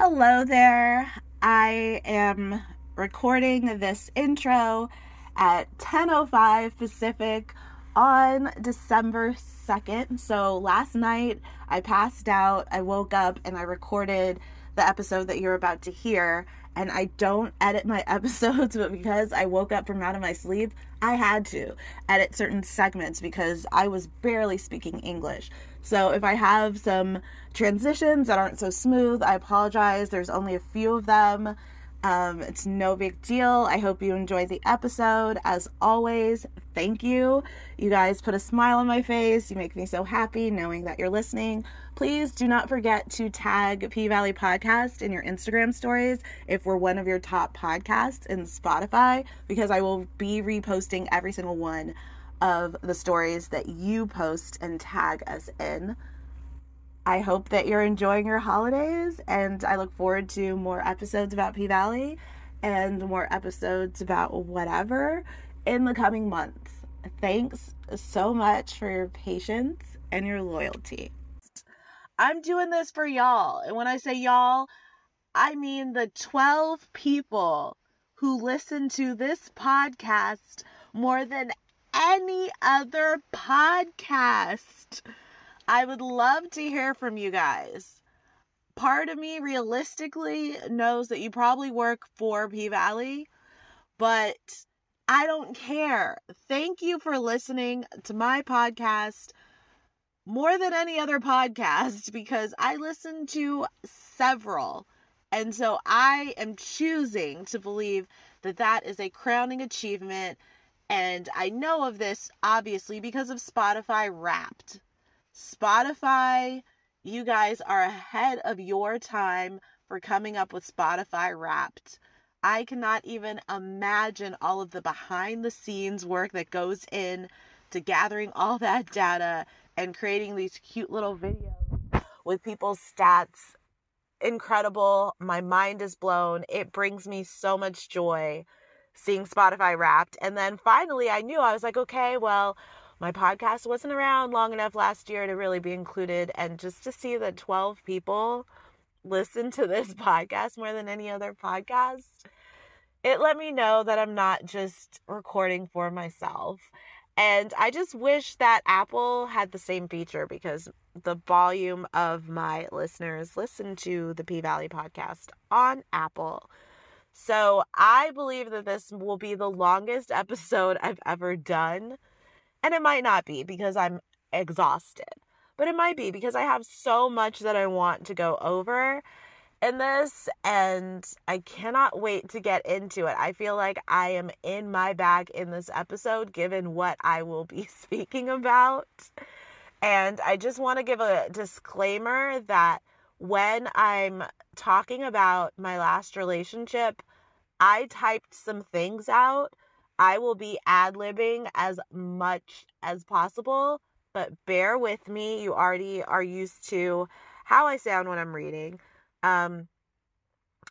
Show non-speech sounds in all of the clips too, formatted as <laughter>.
Hello there. I am recording this intro at 10:05 Pacific on December 2nd. So last night I passed out, I woke up and I recorded the episode that you're about to hear and I don't edit my <laughs> episodes, but because I woke up from out of my sleep, I had to edit certain segments because I was barely speaking English. So if I have some transitions that aren't so smooth, I apologize. There's only a few of them. Um, it's no big deal. I hope you enjoyed the episode. As always, thank you. You guys put a smile on my face. You make me so happy knowing that you're listening. Please do not forget to tag P Valley Podcast in your Instagram stories if we're one of your top podcasts in Spotify, because I will be reposting every single one of the stories that you post and tag us in. I hope that you're enjoying your holidays, and I look forward to more episodes about P Valley and more episodes about whatever in the coming months. Thanks so much for your patience and your loyalty. I'm doing this for y'all. And when I say y'all, I mean the 12 people who listen to this podcast more than any other podcast. I would love to hear from you guys. Part of me realistically knows that you probably work for P Valley, but I don't care. Thank you for listening to my podcast more than any other podcast <laughs> because I listen to several. And so I am choosing to believe that that is a crowning achievement and I know of this obviously because of Spotify Wrapped. Spotify, you guys are ahead of your time for coming up with Spotify Wrapped. I cannot even imagine all of the behind the scenes work that goes in to gathering all that data and creating these cute little videos with people's stats. Incredible. My mind is blown. It brings me so much joy seeing Spotify wrapped. And then finally, I knew I was like, okay, well, my podcast wasn't around long enough last year to really be included. And just to see that 12 people listen to this <laughs> podcast more than any other podcast, it let me know that I'm not just recording for myself. And I just wish that Apple had the same feature because the volume of my listeners listen to the P Valley podcast on Apple. So I believe that this will be the longest <laughs> episode I've ever done. And it might not be because I'm exhausted, but it might be because I have so much that I want to go over in this and I cannot wait to get into it. I feel like I am in my bag in this episode given what I will be <laughs> speaking about. And I just want to give a disclaimer that when I'm talking about my last relationship, I typed some things out. I will be ad libbing as much as possible, but bear with me. You already are used to how I sound when I'm reading. Um,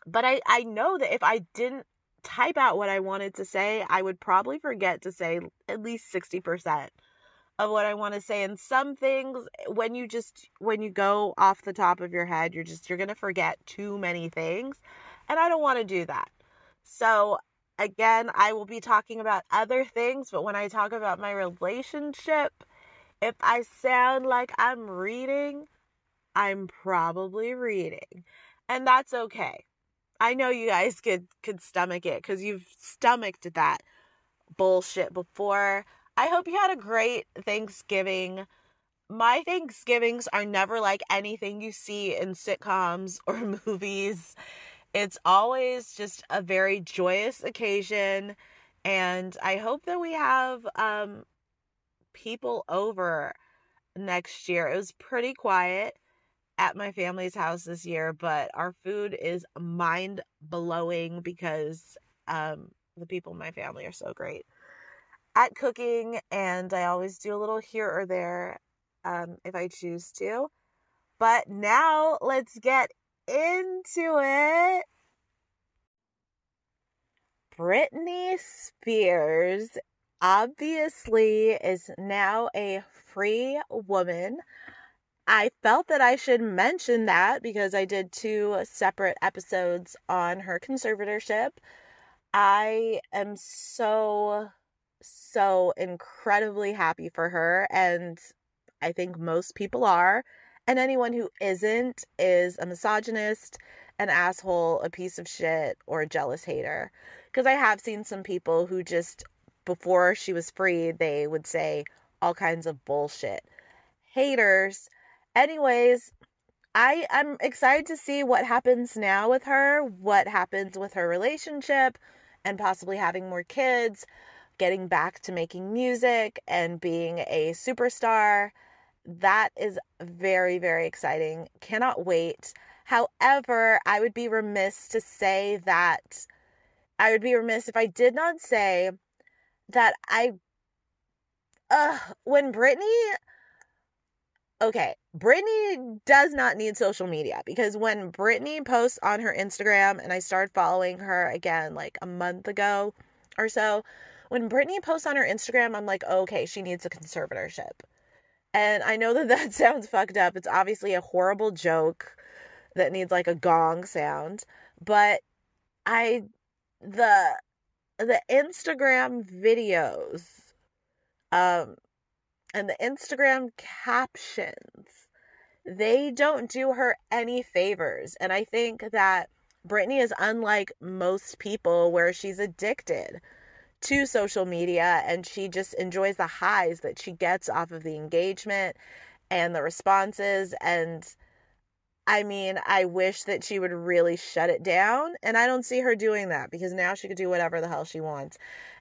but I, I know that if I didn't type out what I wanted to say, I would probably forget to say at least 60% of what I want to say. And some things, when you just, when you go off the top of your head, you're just, you're going to forget too many things. And I don't want to do that. So, again, I will be talking about other things, but when I talk about my relationship, if I sound like I'm reading, I'm probably reading. And that's okay. I know you guys could could stomach it cuz you've stomached that bullshit before. I hope you had a great Thanksgiving. My Thanksgivings are never like anything you see in sitcoms <laughs> or movies. It's always just a very joyous occasion. And I hope that we have um, people over next year. It was pretty quiet at my family's house this year, but our food is mind blowing because um, the people in my family are so great at cooking, and I always do a little here or there um, if I choose to. But now let's get into it. Britney Spears obviously is now a free woman. I felt that I should mention that because I did two separate episodes on her conservatorship. I am so, so incredibly happy for her. And I think most people are. And anyone who isn't is a misogynist, an asshole, a piece of shit, or a jealous hater. Because I have seen some people who just, before she was free, they would say all kinds of bullshit. Haters. Anyways, I I am excited to see what happens now with her, what happens with her relationship, and possibly having more kids, getting back to making music and being a superstar that is very, very exciting. Cannot wait. However, I would be remiss to say that I would be remiss if I did not say that I uh when Britney okay, Britney does not need social media because when Britney posts on her Instagram and I started following her again like a month ago or so, when Britney posts on her Instagram, I'm like, okay, she needs a conservatorship. And I know that <laughs> that sounds fucked up. It's obviously a horrible joke that needs like a gong sound, but I the the Instagram videos um and the Instagram captions they don't do her any favors. And I think that Britney is unlike most people where she's addicted to social media and she just enjoys the highs that she gets off of the engagement and the responses and I mean, I wish that she would really shut it down and I don't see her doing that because now she could do whatever the hell she wants.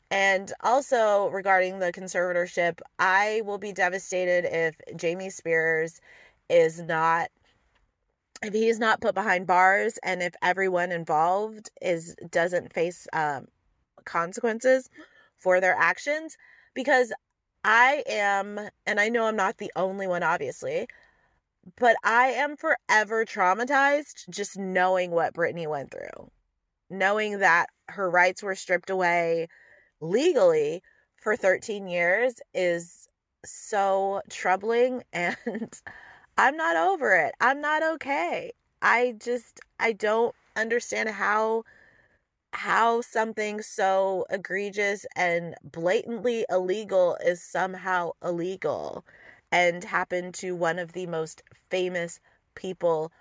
And also regarding the conservatorship, I will be devastated if Jamie Spears is not if he's not put behind bars and if everyone involved is doesn't face um, consequences for their actions because I am, and I know I'm not the only one, obviously, but I am forever traumatized just knowing what Britney went through. Knowing that her rights were stripped away legally for 13 years is so troubling <laughs> and I'm not over it. I'm not okay. I just I don't understand how how something so egregious and blatantly illegal is somehow illegal and happened to one of the most famous people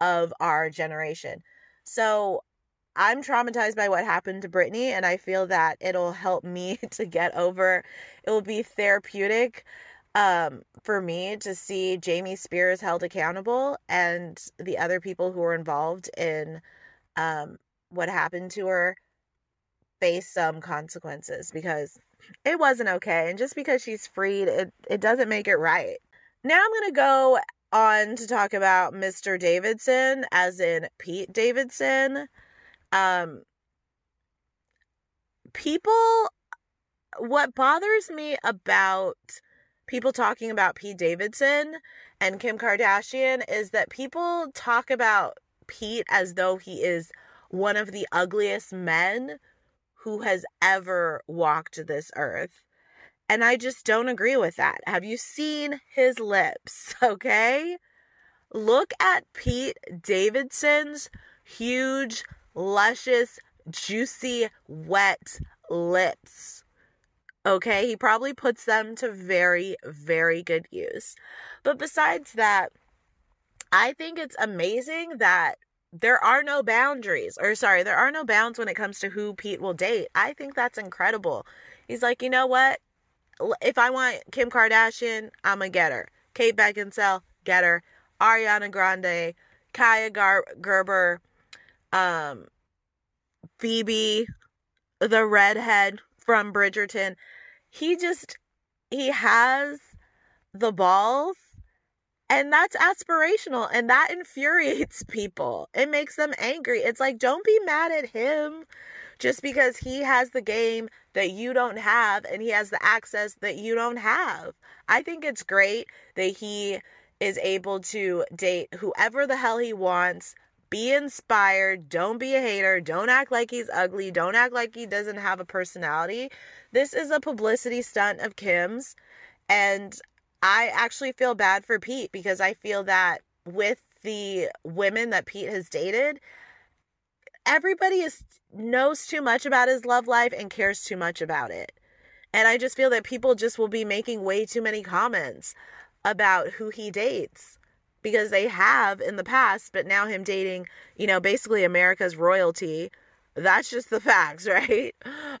of our generation. So I'm traumatized by what happened to Britney, and I feel that it'll help me <laughs> to get over. It will be therapeutic um, for me to see Jamie Spears held accountable and the other people who were involved in um, what happened to her face some consequences because it wasn't okay. And just because she's freed, it, it doesn't make it right. Now I'm going to go on to talk about Mr. Davidson, as in Pete Davidson. Um, people, what bothers me about people talking about Pete Davidson and Kim Kardashian is that people talk about Pete as though he is one of the ugliest men who has ever walked this earth. And I just don't agree with that. Have you seen his lips? <laughs> Okay. Look at Pete Davidson's huge, luscious, juicy, wet lips. Okay. He probably puts them to very, very good use. But besides that, I think it's amazing that there are no boundaries or sorry there are no bounds when it comes to who pete will date. I think that's incredible. He's like you know what? If i want kim kardashian i'm gonna get her. Kate beckinsale get her. Ariana grande Kaia Gar- gerber um phoebe the redhead from bridgerton. He just he has the balls and that's aspirational and that infuriates <laughs> people. It makes them angry. It's like, don't be mad at him just because he has the game that you don't have and he has the access that you don't have. I think it's great that he is able to date whoever the hell he wants. Be inspired. Don't be a hater. Don't act like he's ugly. Don't act like he doesn't have a personality. This is a publicity stunt of Kim's. And I actually feel bad for Pete because I feel that with the women that Pete has dated, everybody is knows too much about his love life and cares too much about it. And I just feel that people just will be making way too many comments about who he dates because they have in the past, but now him dating, you know, basically America's royalty. That's just the <laughs> facts, right?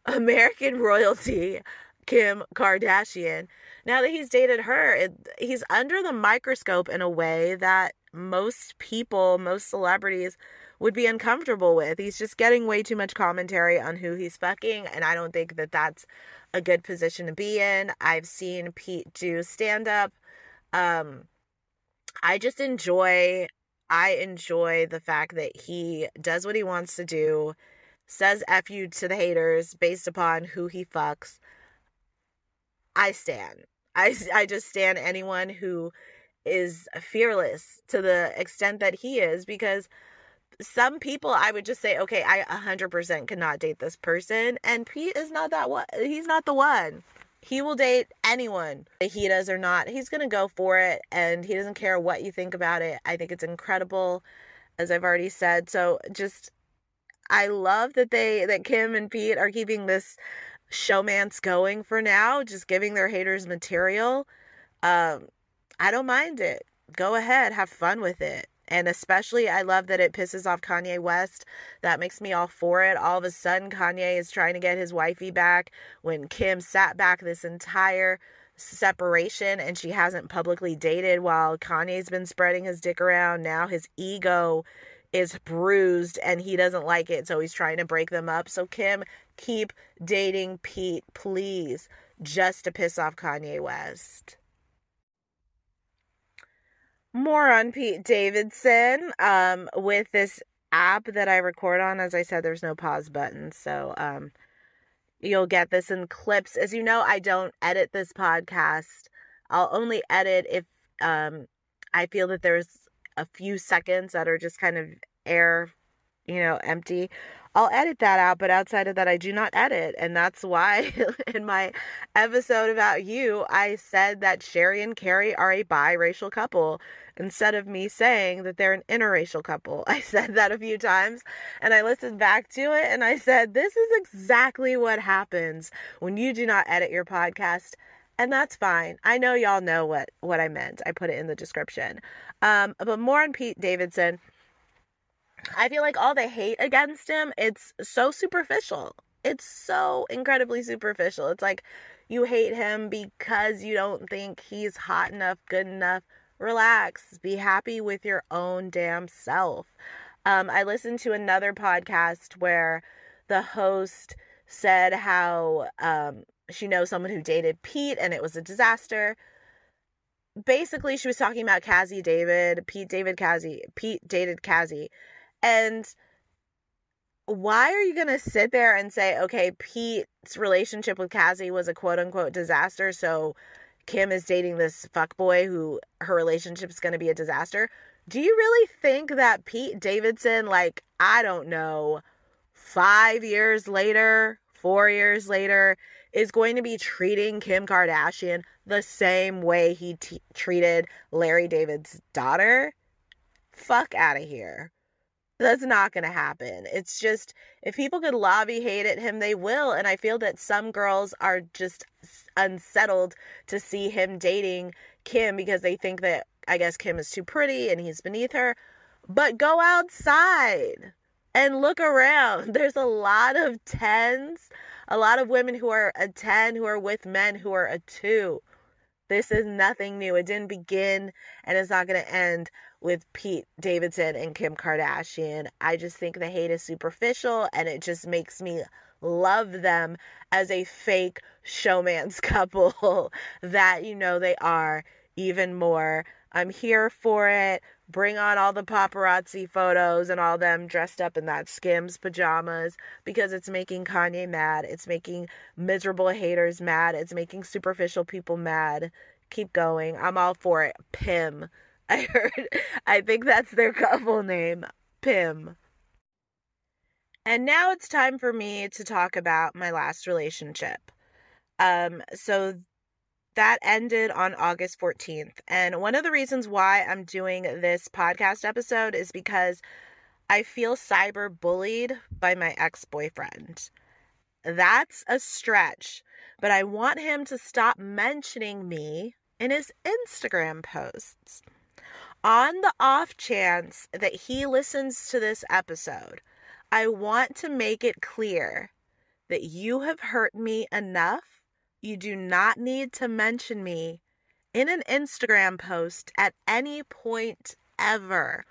American royalty, Kim Kardashian. Now that he's dated her, it, he's under the microscope in a way that most people, most celebrities would be uncomfortable with. He's just getting way too much commentary on who he's fucking, and I don't think that that's a good position to be in. I've seen Pete do stand up. Um, I just enjoy I enjoy the fact that he does what he wants to do, says F you to the haters based upon who he fucks. I stand. I, I just stand anyone who is fearless to the extent that he is because some people I would just say, okay, I 100% cannot date this person. And Pete is not that one. He's not the one. He will date anyone, That he does or not. He's going to go for it and he doesn't care what you think about it. I think it's incredible, as I've already said. So just, I love that they, that Kim and Pete are keeping this showmance going for now, just giving their haters material. Um, I don't mind it. Go ahead, have fun with it. And especially, I love that it pisses off Kanye West. That makes me all for it. All of a sudden, Kanye is trying to get his wifey back when Kim sat back this entire separation and she hasn't publicly dated while Kanye's been spreading his dick around. Now his ego is bruised and he doesn't like it, so he's trying to break them up. So, Kim, keep dating Pete, please, just to piss off Kanye West more on Pete Davidson um, with this app that I record on. As I said, there's no pause button. So um, you'll get this in clips. As you know, I don't edit this podcast. I'll only edit if um, I feel that there's a few seconds that are just kind of air, you know, empty. I'll edit that out, but outside of that, I do not edit. And that's why <laughs> in my episode about you, I said that Sherry and Cary are a biracial couple instead of me saying that they're an interracial couple. <laughs> I said that a few times and I listened back to it and I said, This is exactly what happens when you do not edit your podcast. And that's fine. I know y'all know what, what I meant. I put it in the description. Um, but more on Pete Davidson. I feel like all the hate against him, it's so superficial. It's so incredibly superficial. It's like you hate him because you don't think he's hot enough, good enough. Relax. Be happy with your own damn self. Um, I listened to another podcast where the host said how um, she knows someone who dated Pete and it was a disaster. Basically, she was talking about Cazzie David, Pete David Cazzie, Pete dated Cazzie and why are you going to sit there and say, okay, Pete's relationship with Cazzie was a quote unquote disaster, so Kim is dating this fuckboy who her relationship is going to be a disaster? Do you really think that Pete Davidson, like, I don't know, five years later, four years later, is going to be treating Kim Kardashian the same way he t- treated Larry David's daughter? Fuck out of here. That's not going to happen. It's just if people could lobby hate at him, they will. And I feel that some girls are just unsettled to see him dating Kim because they think that I guess Kim is too pretty and he's beneath her. But go outside and look around. <laughs> There's a lot of tens, a lot of women who are a 10 who are with men who are a 2. This is nothing new. It didn't begin and it's not going to end with Pete Davidson and Kim Kardashian. I just think the hate is superficial and it just makes me love them as a fake showmance <laughs> couple that you know they are even more. I'm here for it. Bring on all the paparazzi photos and all them dressed up in that Skims pajamas because it's making Kanye mad. It's making miserable haters mad. It's making superficial people mad. Keep going. I'm all for it. Pim. <laughs> I heard, I think that's their couple name, Pim. And now it's time for me to talk about my last relationship. Um, so that ended on August 14th. And one of the reasons why I'm doing this podcast episode is because I feel cyber bullied by my ex boyfriend. That's a stretch, but I want him to stop mentioning me in his Instagram posts. On the off chance that he listens to this episode, I want to make it clear that you have hurt me enough you do not need to mention me in an Instagram post at any point ever.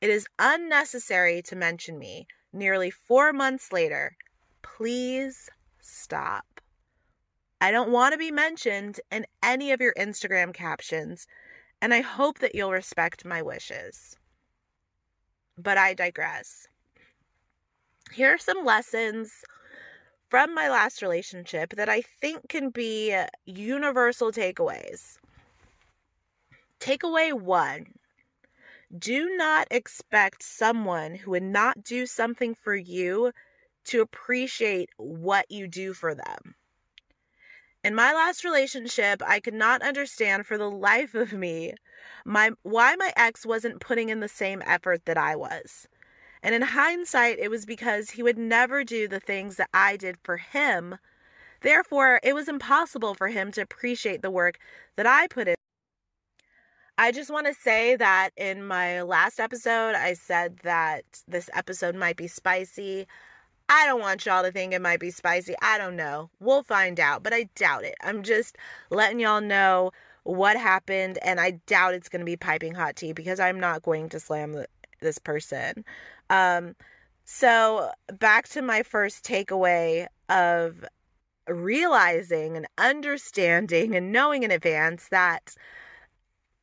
It is unnecessary to mention me nearly four months later. Please stop. I don't want to be mentioned in any of your Instagram captions, and I hope that you'll respect my wishes. But I digress. Here are some lessons from my last relationship that I think can be uh, universal takeaways. Takeaway one do not expect someone who would not do something for you to appreciate what you do for them. In my last relationship, I could not understand for the life of me my why my ex wasn't putting in the same effort that I was. And in hindsight, it was because he would never do the things that I did for him. Therefore, it was impossible for him to appreciate the work that I put in. I just want to say that in my last episode, I said that this episode might be spicy. I don't want y'all to think it might be spicy. I don't know. We'll find out, but I doubt it. I'm just letting y'all know what happened, and I doubt it's going to be piping hot tea because I'm not going to slam this person. Um, so back to my first takeaway of realizing and understanding and knowing in advance that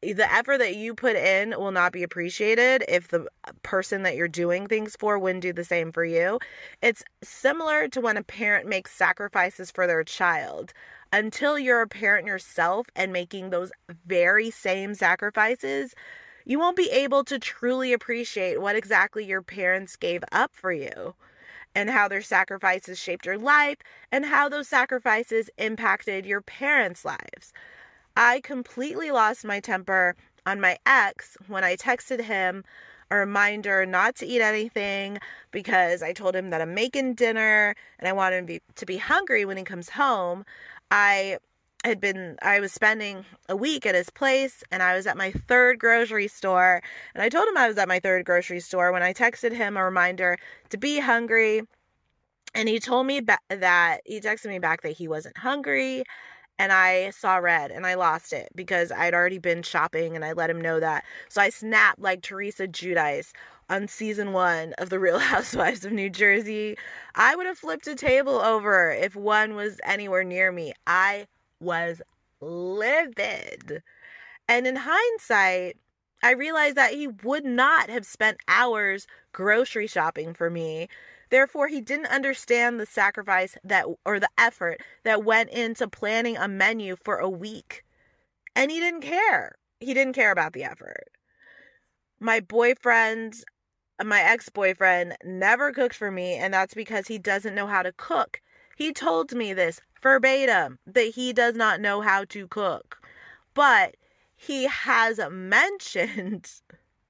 the effort that you put in will not be appreciated if the person that you're doing things for wouldn't do the same for you. It's similar to when a parent makes sacrifices for their child. Until you're a parent yourself and making those very same sacrifices, you won't be able to truly appreciate what exactly your parents gave up for you and how their sacrifices shaped your life and how those sacrifices impacted your parents' lives. I completely lost my temper on my ex when I texted him a reminder not to eat anything because I told him that I'm making dinner and I want him to be, to be hungry when he comes home. I had been I was spending a week at his place and I was at my third grocery store and I told him I was at my third grocery store when I texted him a reminder to be hungry and he told me ba- that he texted me back that he wasn't hungry and I saw red and I lost it because I'd already been shopping and I let him know that. So I snapped like Teresa Giudice on season one of The Real <laughs> Housewives of New Jersey. I would have flipped a table over if one was anywhere near me. I was livid. And in hindsight, I realized that he would not have spent hours grocery shopping for me. Therefore, he didn't understand the sacrifice that or the effort that went into planning a menu for a week. And he didn't care. He didn't care about the effort. My boyfriend, my ex-boyfriend never cooked for me, and that's because he doesn't know how to cook. He told me this verbatim that he does not know how to cook. But he has mentioned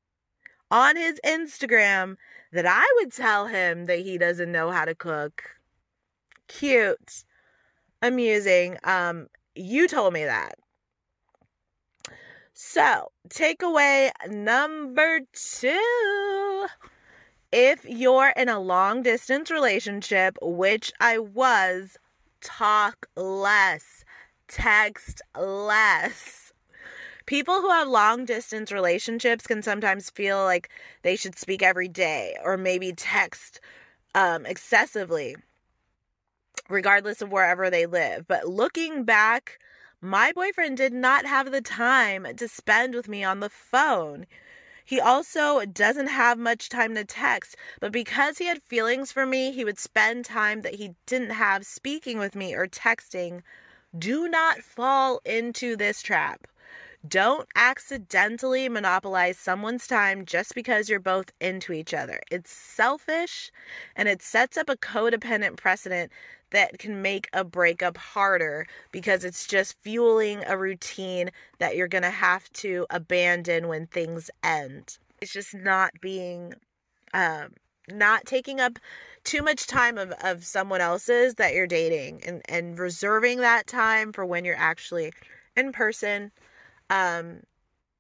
<laughs> on his Instagram that I would tell him that he doesn't know how to cook. Cute. Amusing. Um you told me that. So, takeaway number 2 if you're in a long distance relationship, which I was, talk less, text less. People who have long distance relationships can sometimes feel like they should speak every day or maybe text um, excessively, regardless of wherever they live. But looking back, my boyfriend did not have the time to spend with me on the phone. He also doesn't have much time to text, but because he had feelings for me, he would spend time that he didn't have speaking with me or texting. Do not fall into this trap. Don't accidentally monopolize someone's time just because you're both into each other. It's selfish and it sets up a codependent precedent that can make a breakup harder because it's just fueling a routine that you're going to have to abandon when things end. It's just not being, um, not taking up too much time of, of someone else's that you're dating and, and reserving that time for when you're actually in person. Um,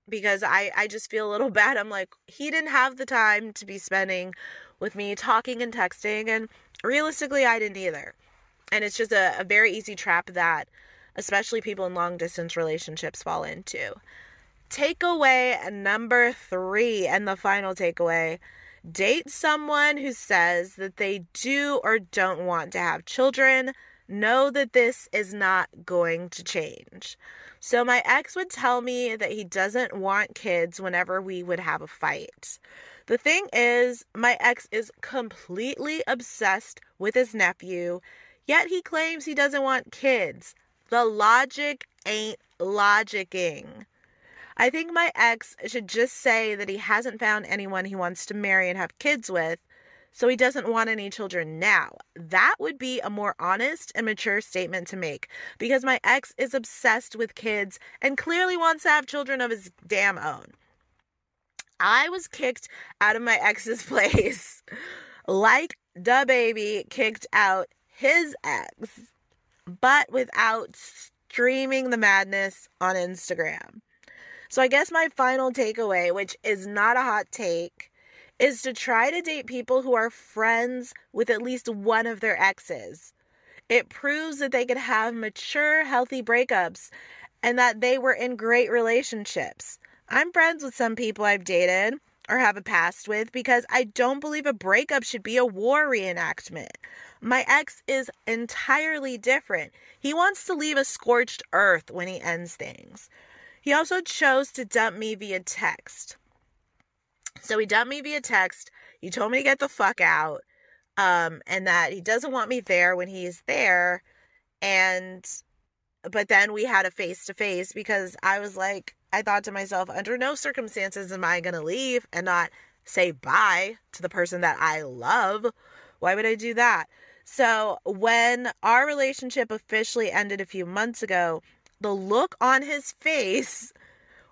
because I, I just feel a little <laughs> bad. I'm like, he didn't have the time to be spending with me talking and texting, and realistically, I didn't either. And it's just a, a very easy trap that especially people in long distance relationships fall into. Takeaway number three, and the final takeaway date someone who says that they do or don't want to have children. Know that this is not going to change. So, my ex would tell me that he doesn't want kids whenever we would have a fight. The thing is, my ex is completely obsessed with his nephew Yet he claims he doesn't want kids. The logic ain't logicking. I think my ex should just say that he hasn't found anyone he wants to marry and have kids with, so he doesn't want any children now. That would be a more honest and mature statement to make because my ex is obsessed with kids and clearly wants to have children of his damn own. I was kicked out of my ex's <laughs> place. like DaBaby kicked out his ex, but without streaming the madness on Instagram. So I guess my final takeaway, which is not a hot take, is to try to date people who are friends with at least one of their exes. It proves that they could have mature, healthy breakups and that they were in great relationships. I'm friends with some people I've dated or have a past with because I don't believe a breakup should be a war reenactment. My ex is entirely different. He wants to leave a scorched earth when he ends things. He also chose to dump me via text. So he dumped me via text. He told me to get the fuck out. Um, and that he doesn't want me there when he's there. And but then we had a face to face because I was like, I thought to myself, under no circumstances am I gonna leave and not say bye to the person that I love. Why would I do that? So, when our relationship officially ended a few months ago, the look on his <laughs> face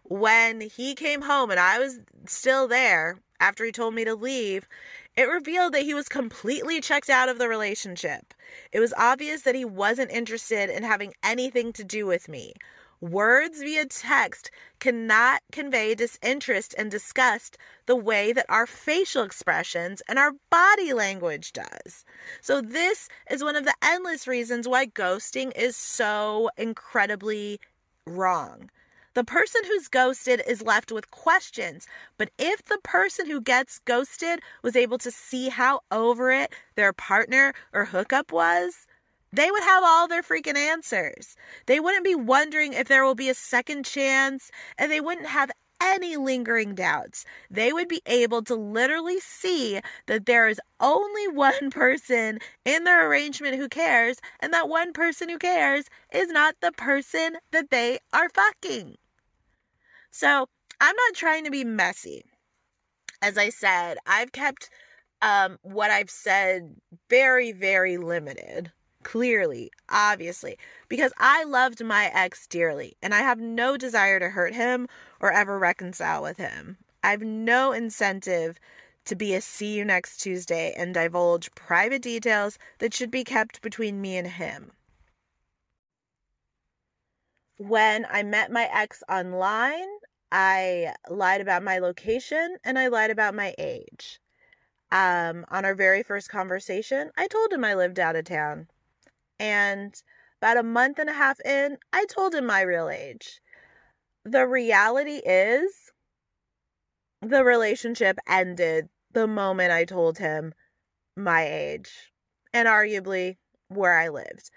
when he came home and I was still there after he told me to leave, it revealed that he was completely checked out of the relationship. It was obvious that he wasn't interested in having anything to do with me. Words via text cannot convey disinterest and disgust the way that our facial expressions and our body language does. So, this is one of the endless reasons why ghosting is so incredibly wrong. The person who's ghosted is left with questions, but if the person who gets ghosted was able to see how over it their partner or hookup was, they would have all their freaking answers. They wouldn't be wondering if there will be a second chance, and they wouldn't have any lingering doubts. They would be able to literally see that there is only <laughs> one person in their arrangement who cares, and that one person who cares is not the person that they are fucking. So, I'm not trying to be messy. As I said, I've kept um, what I've said very, very limited clearly, obviously, because I loved my ex dearly and I have no desire to hurt him or ever reconcile with him. I have no incentive to be a see you next Tuesday and divulge private details that should be kept between me and him. When I met my ex online, I lied about my location and I lied about my age. Um, on our very first conversation, I told him I lived out of town. And about a month and a half in, I told him my real age. The reality is, the relationship ended the moment I told him my age and arguably where I lived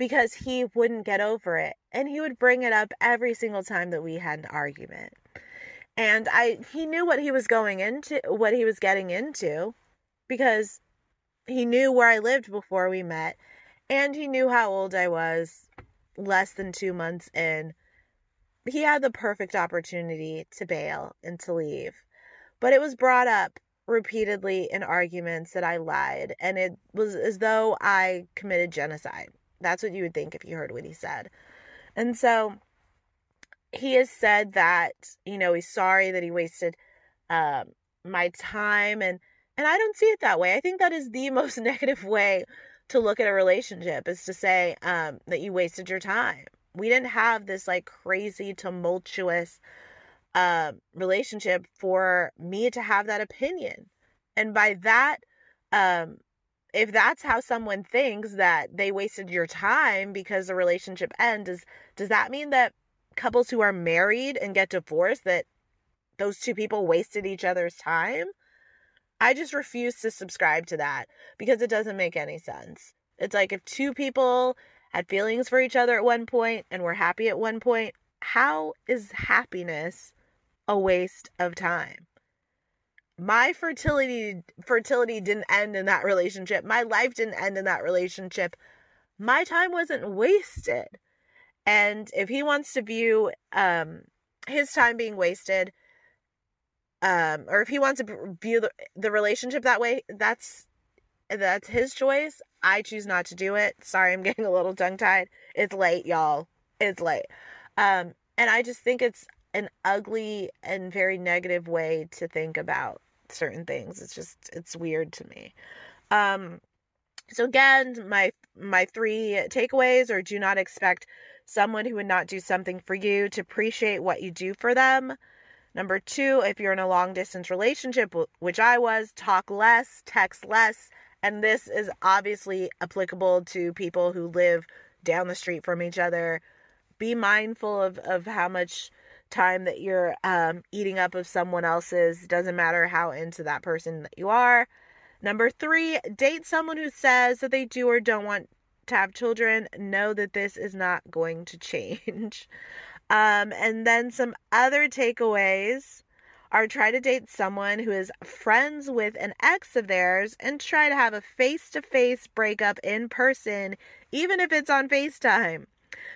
because he wouldn't get over it and he would bring it up every single time that we had an argument. And I he knew what he was going into what he was getting into because he knew where I lived before we met and he knew how old I was less than two months in. he had the perfect opportunity to bail and to leave. But it was brought up repeatedly in arguments that I lied, and it was as though I committed genocide. That's what you would think if you heard what he said. And so he has said that, you know, he's sorry that he wasted um, my time and and I don't see it that way. I think that is the <laughs> most negative way to look at a relationship is to say um, that you wasted your time. We didn't have this like crazy tumultuous uh, relationship for me to have that opinion. And by that, um, if that's how someone thinks that they wasted your time because the relationship ends, does does that mean that couples who are married and get divorced that those two people wasted each other's time? I just refuse to subscribe to that because it doesn't make any sense. It's like if two people had feelings for each other at one point and were happy at one point, how is happiness a waste of time? My fertility fertility didn't end in that relationship. My life didn't end in that relationship. My time wasn't wasted. And if he wants to view um his time being wasted um or if he wants to view the, the relationship that way that's that's his choice i choose not to do it sorry i'm <laughs> getting a little tongue tied it's late y'all it's late um and i just think it's an ugly and very negative way to think about certain things it's just it's weird to me um so again my my three takeaways are do not expect someone who would not do something for you to appreciate what you do for them Number two, if you're in a long distance relationship, which I was, talk less, text less. And this is obviously applicable to people who live down the street from each other. Be mindful of, of how much time that you're um, eating up of someone else's. Doesn't matter how into that person that you are. Number three, date someone who says that they do or don't want to have children. Know that this is not going to change. <laughs> Um, and then some other takeaways are try to date someone who is friends with an ex of theirs and try to have a face to face breakup in person, even if it's on FaceTime.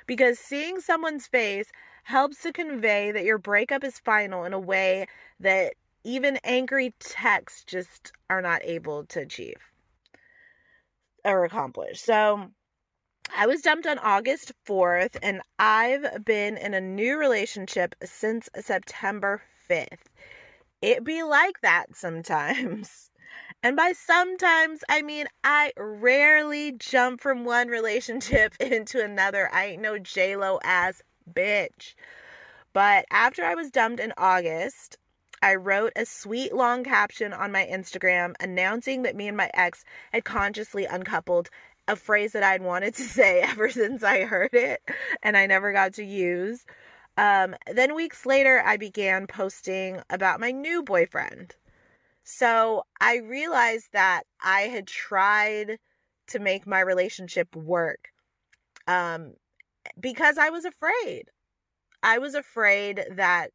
Because seeing someone's face helps to convey that your breakup is final in a way that even angry texts just are not able to achieve or accomplish. So, I was dumped on August 4th, and I've been in a new relationship since September 5th. It be like that sometimes. <laughs> And by sometimes, I mean I rarely jump from one relationship <laughs> into another. I ain't no J-Lo ass bitch. But after I was dumped in August, I wrote a sweet long caption on my Instagram announcing that me and my ex had consciously uncoupled a phrase that I'd wanted to <laughs> say ever since I heard it and I never got to use. Um, then weeks later, I began posting about my new boyfriend. So I realized that I had tried to make my relationship work um, because I was afraid. I was afraid that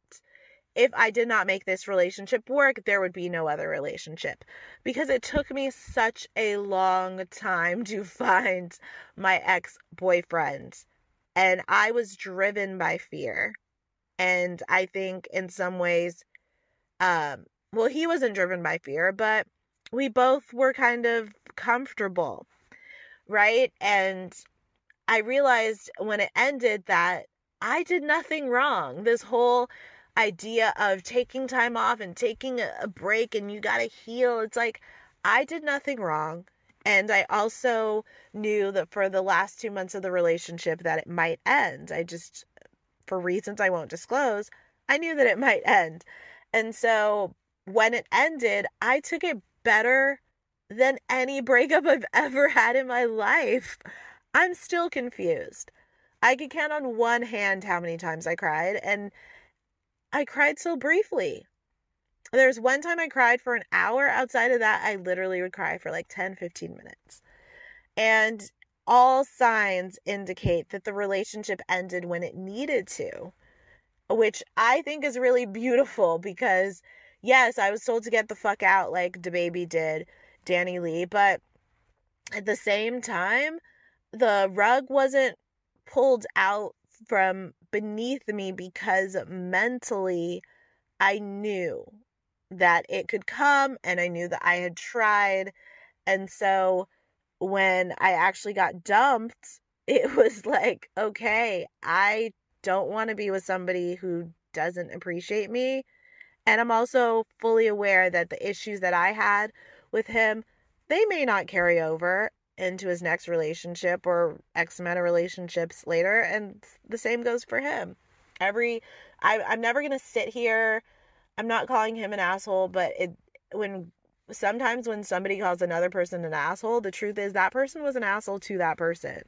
if I did not make this relationship work, there would be no other relationship. Because it took me such a long time to <laughs> find my ex boyfriend. And I was driven by fear. And I think in some ways, um, well, he wasn't driven by fear, but we both were kind of comfortable, right? And I realized when it ended that I did nothing wrong. This whole idea of taking time off and taking a break and you got to heal. It's like I did nothing wrong. And I also knew that for the last two months of the relationship that it might end. I just, for reasons I won't disclose, I knew that it might end. And so when it ended, I took it better than any breakup I've <laughs> ever had in my life. I'm still confused. I could count on one hand how many times I cried. And I cried so briefly. There's one time I cried for an hour. Outside of that, I literally would cry for like 10, 15 minutes. And all signs indicate that the relationship ended when it needed to, which I think is really beautiful because, yes, I was told to get the fuck out like DaBaby did, DaniLeigh, but at the same time, the rug wasn't pulled out from beneath me because mentally I knew that it could come and I knew that I had tried. And so when I actually got dumped, <laughs> it was like, okay, I don't want to be with somebody who doesn't appreciate me. And I'm also fully aware that the issues that I had with him, they may not carry over into his next relationship or X amount of relationships later. And the same goes for him. Every, I, I'm never going to sit here. I'm not calling him an asshole, but it, when sometimes when somebody calls another person an asshole, the truth is that person was an asshole to that person.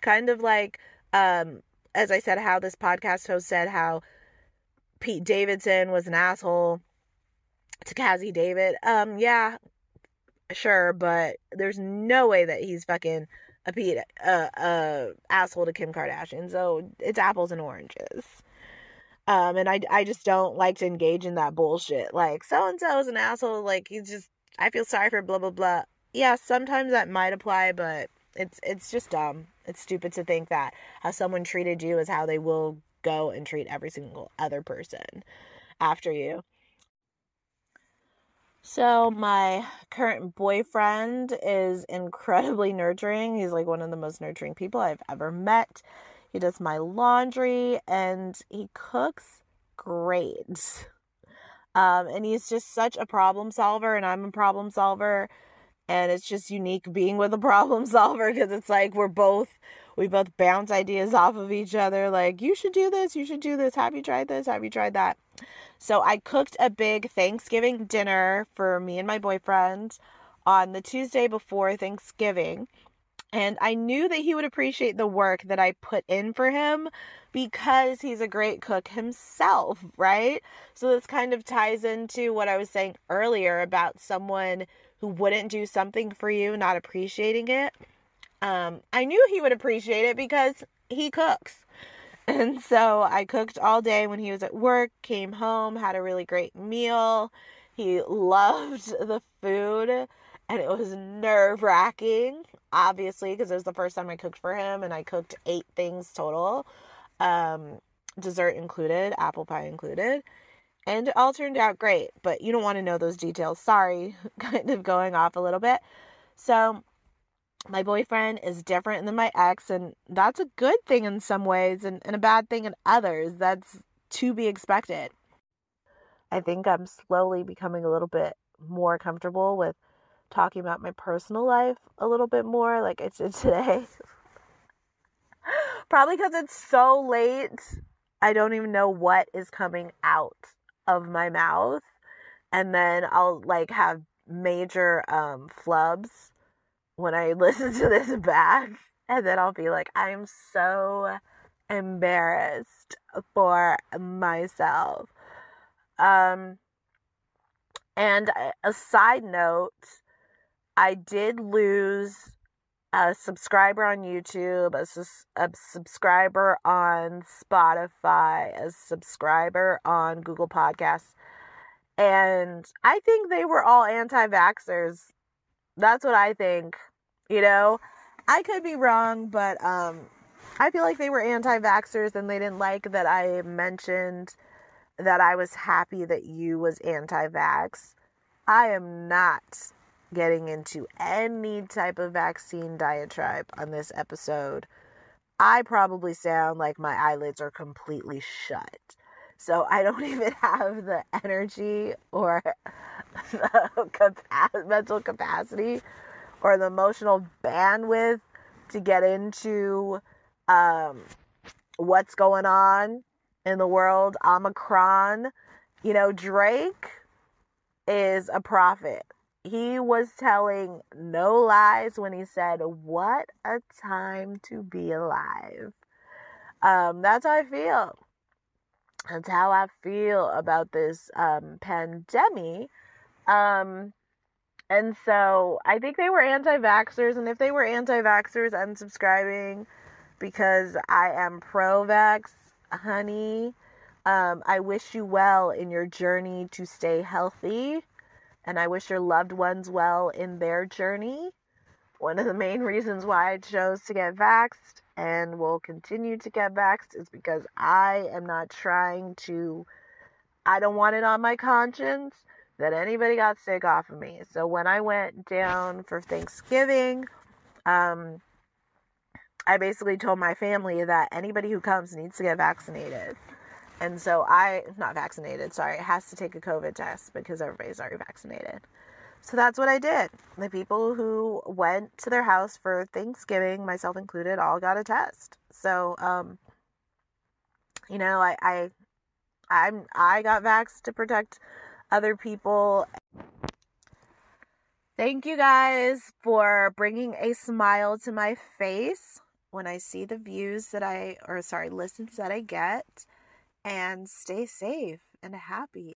Kind of like, um, as I said, how this podcast host said how Pete Davidson was an asshole to Cazzie David. Um, yeah, sure, but there's no way that he's fucking a Pete, uh, uh, asshole to Kim Kardashian. So it's apples and oranges. Um, and I, I just don't like to engage in that bullshit. Like, so and so is an asshole. Like, he's just, I feel sorry for blah, blah, blah. Yeah, sometimes that might apply, but it's, it's just dumb. It's stupid to think that how someone treated you is how they will go and treat every single other person after you. So, my current boyfriend is incredibly nurturing. He's like one of the most nurturing people I've ever met. He does my laundry and he cooks great. Um, and he's just such a problem solver, and I'm a problem solver. And it's just unique being with a problem <laughs> solver because it's like we're both, we both bounce ideas off of each other. Like, you should do this, you should do this. Have you tried this? Have you tried that? So I cooked a big Thanksgiving dinner for me and my boyfriend on the Tuesday before Thanksgiving. And I knew that he would appreciate the work that I put in for him because he's a great cook himself, right? So this kind of ties into what I was saying earlier about someone who wouldn't do something for you, not appreciating it. Um, I knew he would appreciate it because he cooks. <laughs> And so I cooked all day when he was at work, came home, had a really great meal. He loved <laughs> the food and it was nerve wracking, obviously, because it was the first time I cooked for him and I cooked eight things total, um, dessert included, apple pie included. And it all turned out great, but you don't want to know those details. Sorry, <laughs> kind of going off a little bit. So my boyfriend is different than my ex and that's a good thing in some ways and, and a bad thing in others. That's to be expected. I think i'm slowly becoming a little bit more comfortable with talking about my personal life a little bit more like i did <laughs> today. Probably because it's so late i don't even know what is coming out of my mouth. And then i'll like have major um flubs when I <laughs> listen to this back, and then I'll be like, I'm so embarrassed for myself. Um, and a side note, I did lose a subscriber on YouTube, a, a subscriber on Spotify, a subscriber on Google Podcasts. And I think they were all anti vaxxers that's what I think. You know, I could be wrong, but um, I feel like they were anti vaxxers and they didn't like that I mentioned that I was happy that you was anti vax. I am not getting into any type of vaccine diatribe on this episode. I probably sound like my eyelids are completely shut. So I don't <laughs> even have the energy or the mental capacity or the emotional bandwidth to get into um, what's going on in the world. Omicron, you know, Drake is a prophet. He was telling no lies when he said, What a time to be alive. Um, that's how I feel. That's how I feel about this um, pandemic. Um, and so I think they were anti vaxxers. And if they were anti vaxxers, unsubscribing because I am pro vax, honey. Um, I wish you well in your journey to stay healthy. And I wish your loved ones well in their journey. One of the main reasons why I chose to get vaxxed and will continue to get vaxxed is because I am not trying to, I don't want it on my conscience that anybody got sick off of me. So when I went down for Thanksgiving, um, I basically told my family that anybody who comes needs to get vaccinated. And so I, not vaccinated, sorry, has to take a COVID test because everybody's already vaccinated. So that's what I did. The people who went to their house for Thanksgiving, myself included, all got a test. So, um, you know, I, I, I'm, I got vaxxed to protect other people. Thank you guys for bringing a smile to my face when I see the views that I, or sorry, listens that I get. And stay safe and happy.